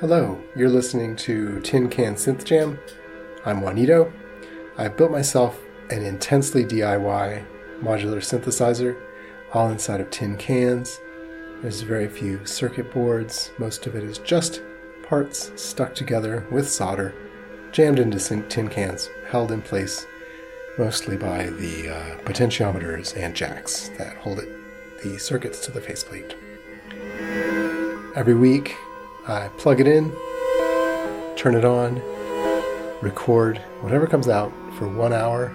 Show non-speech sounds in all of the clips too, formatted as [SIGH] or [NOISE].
Hello, you're listening to Tin Can Synth Jam. I'm Juanito. I built myself an intensely DIY modular synthesizer, all inside of tin cans. There's very few circuit boards. Most of it is just parts stuck together with solder, jammed into tin cans, held in place mostly by the uh, potentiometers and jacks that hold it, the circuits to the faceplate. Every week, I plug it in, turn it on, record whatever comes out for one hour,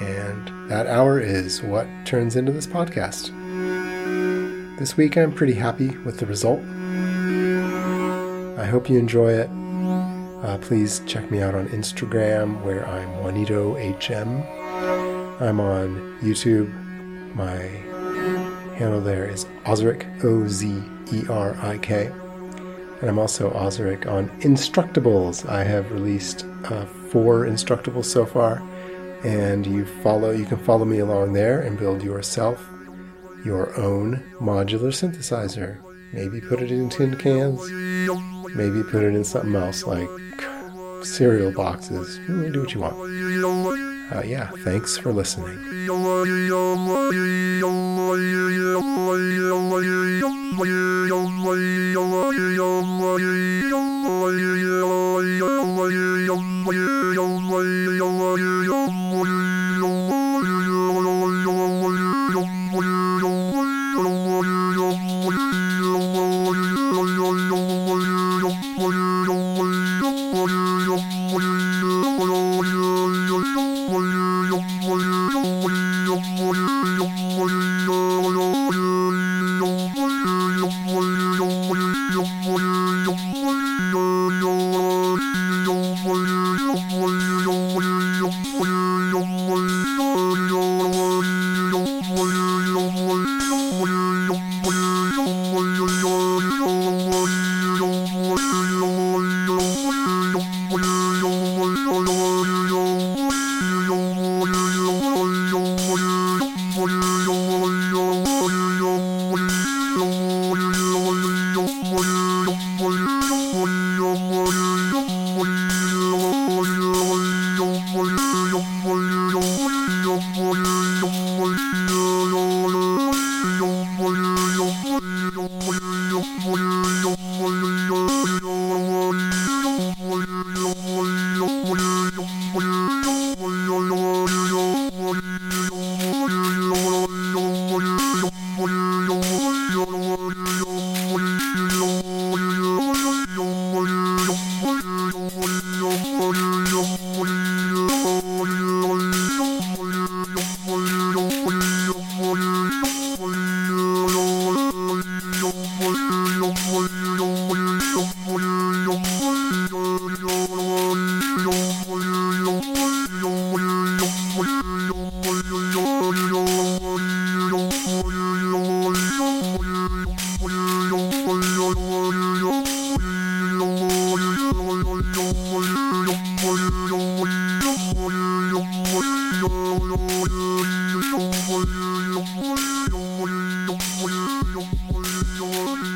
and that hour is what turns into this podcast. This week, I'm pretty happy with the result. I hope you enjoy it. Uh, please check me out on Instagram where I'm Juanito HM. I'm on YouTube. My handle there is Ozerik, O Z E R I K. And I'm also Ozerik on Instructables. I have released uh, four Instructables so far, and you follow. You can follow me along there and build yourself your own modular synthesizer. Maybe put it in tin cans. Maybe put it in something else like cereal boxes. Do what you want. Uh, yeah, thanks for listening. [LAUGHS] 54文 Thank you.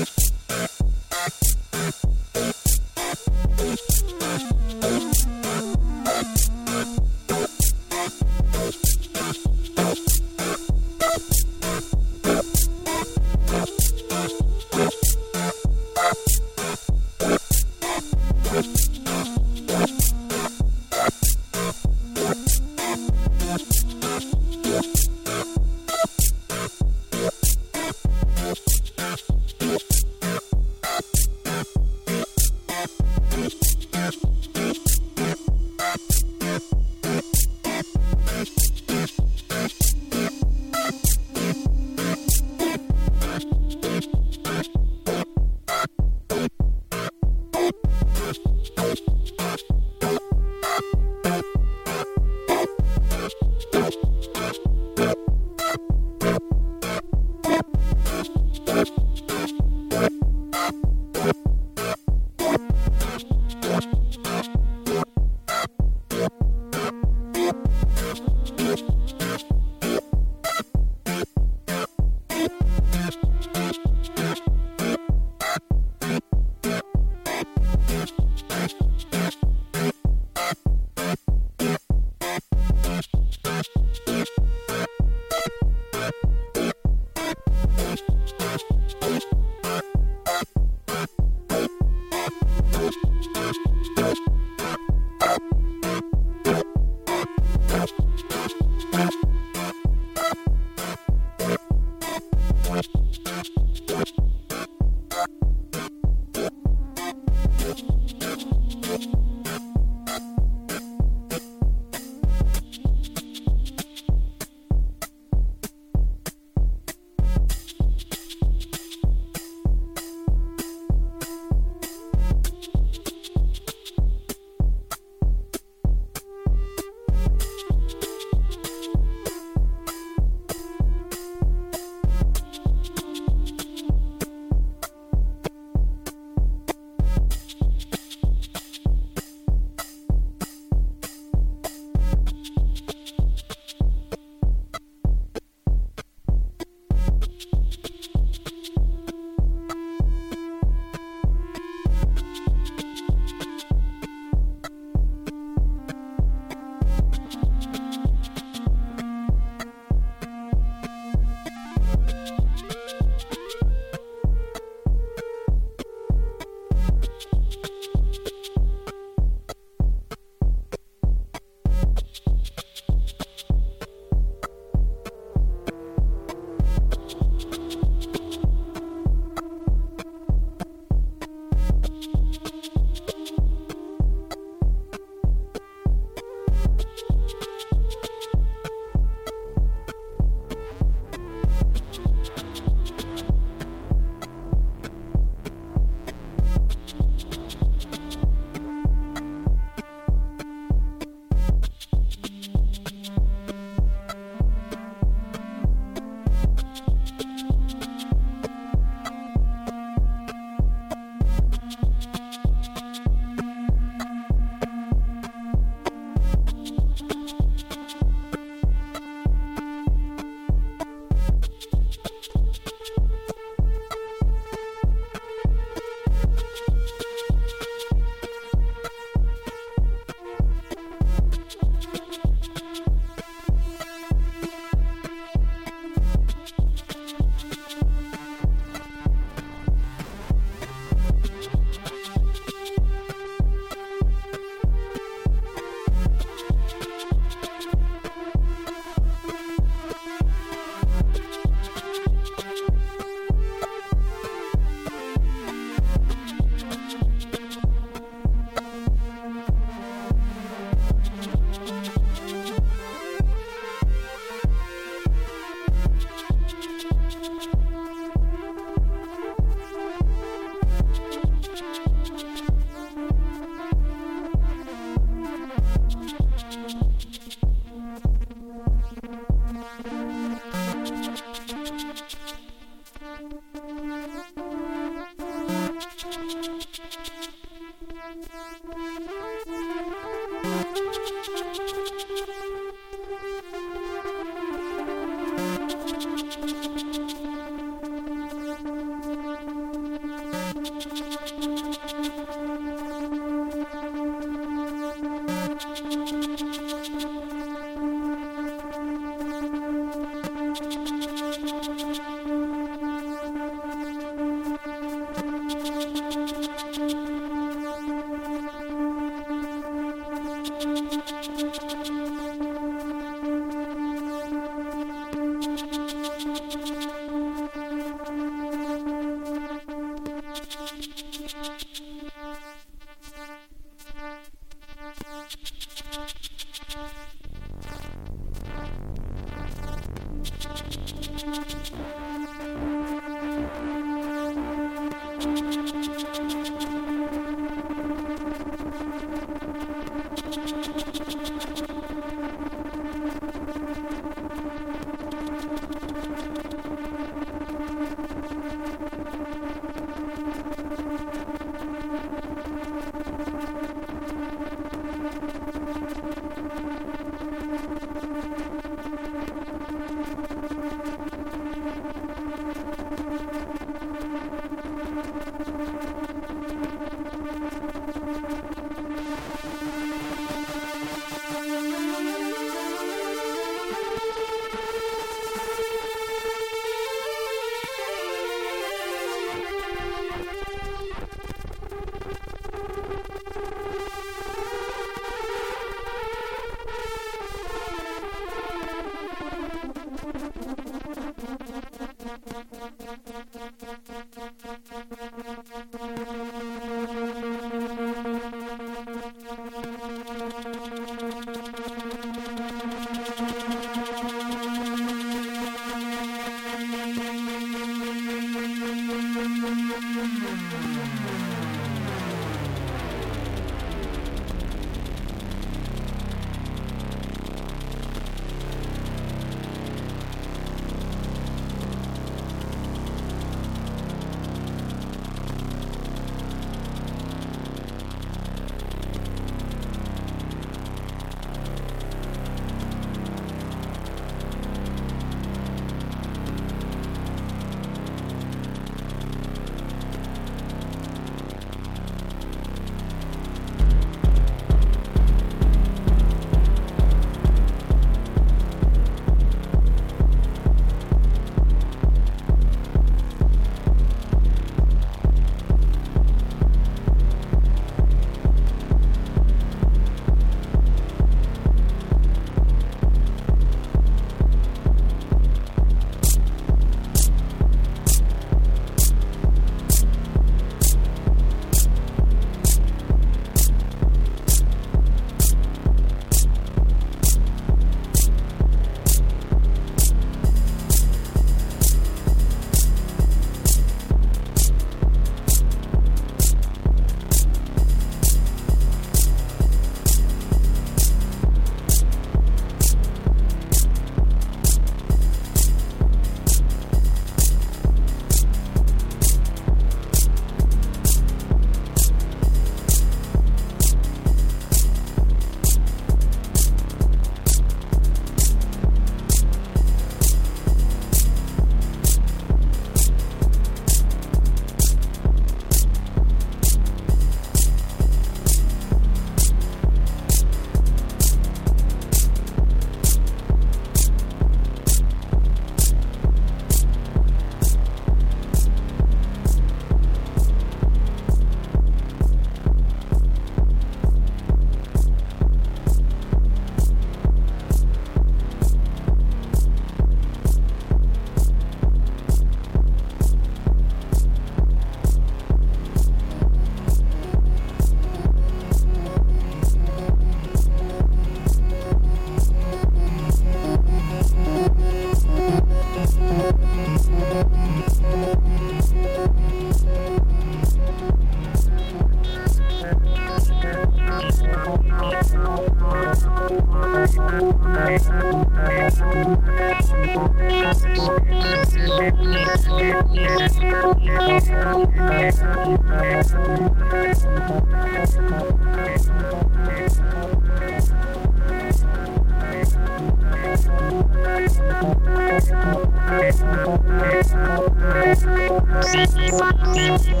Thank you.